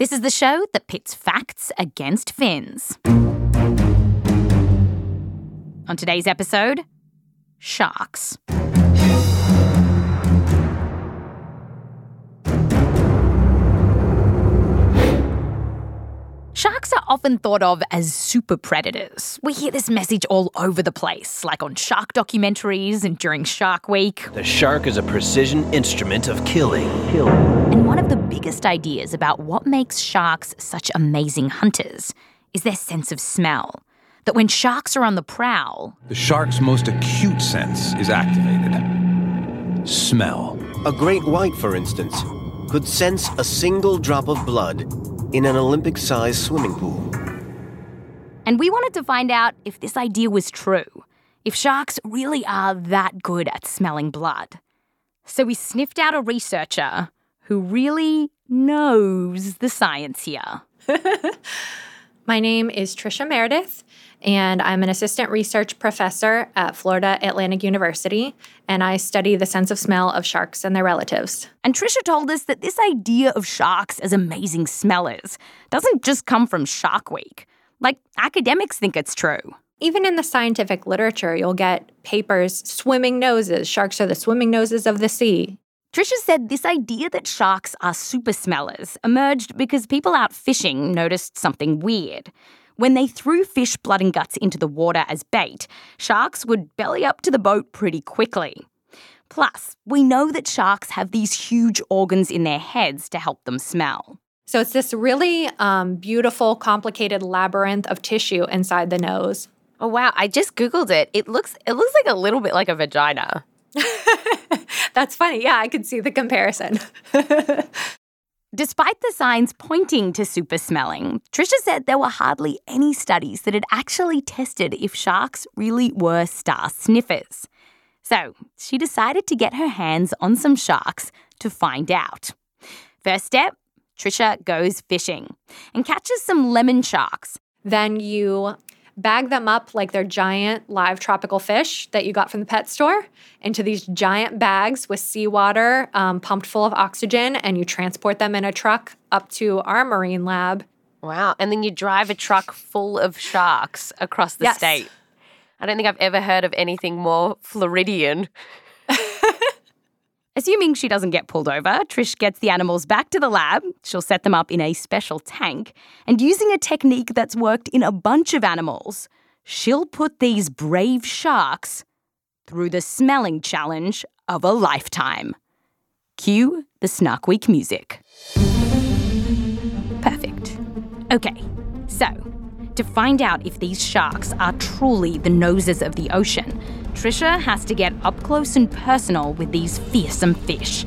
This is the show that pits facts against fins. On today's episode, sharks. Often thought of as super predators. We hear this message all over the place, like on shark documentaries and during Shark Week. The shark is a precision instrument of killing. killing. And one of the biggest ideas about what makes sharks such amazing hunters is their sense of smell. That when sharks are on the prowl, The shark's most acute sense is activated smell. A great white, for instance, could sense a single drop of blood in an Olympic sized swimming pool. and we wanted to find out if this idea was true. If sharks really are that good at smelling blood. So we sniffed out a researcher who really knows the science here. My name is Trisha Meredith, and I'm an assistant research professor at Florida Atlantic University, and I study the sense of smell of sharks and their relatives. And Trisha told us that this idea of sharks as amazing smellers doesn't just come from Shark Week. Like, academics think it's true. Even in the scientific literature, you'll get papers swimming noses. Sharks are the swimming noses of the sea. Trisha said this idea that sharks are super smellers emerged because people out fishing noticed something weird. When they threw fish blood and guts into the water as bait, sharks would belly up to the boat pretty quickly. Plus, we know that sharks have these huge organs in their heads to help them smell. So it's this really um, beautiful, complicated labyrinth of tissue inside the nose. Oh wow, I just googled it. It looks it looks like a little bit like a vagina. That's funny. Yeah, I could see the comparison. Despite the signs pointing to super smelling, Trisha said there were hardly any studies that had actually tested if sharks really were star sniffers. So she decided to get her hands on some sharks to find out. First step Trisha goes fishing and catches some lemon sharks. then you bag them up like they're giant live tropical fish that you got from the pet store into these giant bags with seawater um, pumped full of oxygen, and you transport them in a truck up to our marine lab. Wow. And then you drive a truck full of sharks across the Yes. state. I don't think I've ever heard of anything more Floridian. Assuming she doesn't get pulled over, Trish gets the animals back to the lab. She'll set them up in a special tank. And using a technique that's worked in a bunch of animals, she'll put these brave sharks through the smelling challenge of a lifetime. Cue the Snark Week music. Perfect. Okay, so to find out if these sharks are truly the noses of the ocean, Trisha has to get up close and personal with these fearsome fish.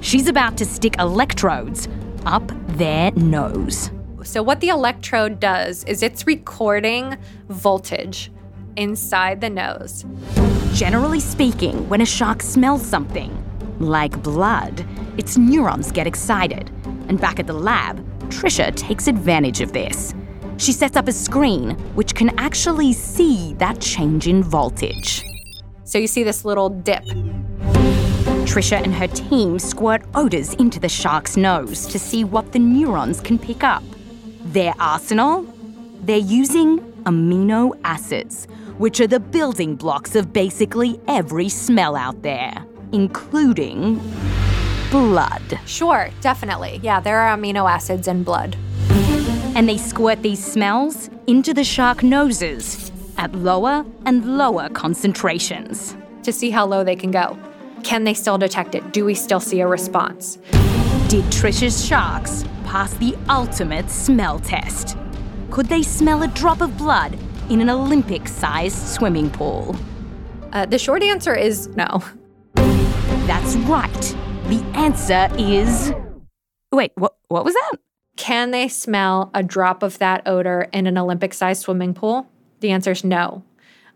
She's about to stick electrodes up their nose. So, what the electrode does is it's recording voltage inside the nose. Generally speaking, when a shark smells something, like blood, its neurons get excited. And back at the lab, Trisha takes advantage of this. She sets up a screen which can actually see that change in voltage. So, you see this little dip. Trisha and her team squirt odors into the shark's nose to see what the neurons can pick up. Their arsenal? They're using amino acids, which are the building blocks of basically every smell out there, including blood. Sure, definitely. Yeah, there are amino acids in blood. And they squirt these smells into the shark noses at lower and lower concentrations. to see how low they can go. Can they still detect it? Do we still see a response? Did Trisha's sharks pass the ultimate smell test? Could they smell a drop of blood in an Olympic sized swimming pool? Uh, the short answer is no. That's right. The answer is. Wait, what, what was that? Can they smell a drop of that odor in an Olympic sized swimming pool? The answer is no.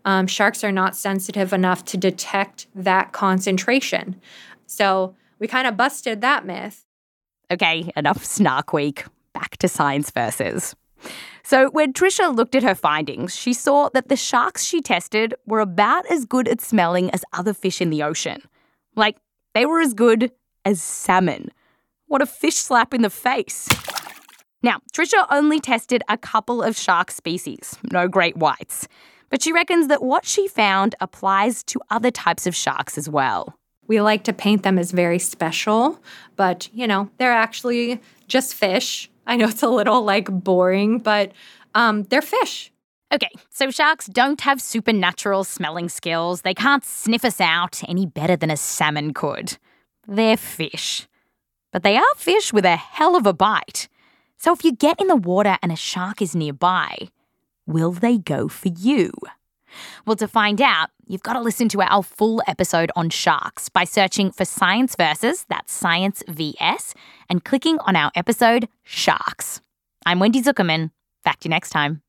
Um, sharks are not sensitive enough to detect that concentration. So we kind of busted that myth. Okay, enough snark week. Back to Science Versus. So, when Trisha looked at her findings, she saw that the sharks she tested were about as good at smelling as other fish in the ocean. Like, they were as good as salmon. What a fish slap in the face. Now, Trisha only tested a couple of shark species, no great whites. But she reckons that what she found applies to other types of sharks as well. We like to paint them as very special, but you know, they're actually just fish. I know it's a little like boring, but um, they're fish. Okay, so sharks don't have supernatural smelling skills. They can't sniff us out any better than a salmon could. They're fish. But they are fish with a hell of a bite. So if you get in the water and a shark is nearby, will they go for you? Well, to find out, you've got to listen to our full episode on sharks by searching for Science Versus, that's Science VS, and clicking on our episode Sharks. I'm Wendy Zuckerman. Back to you next time.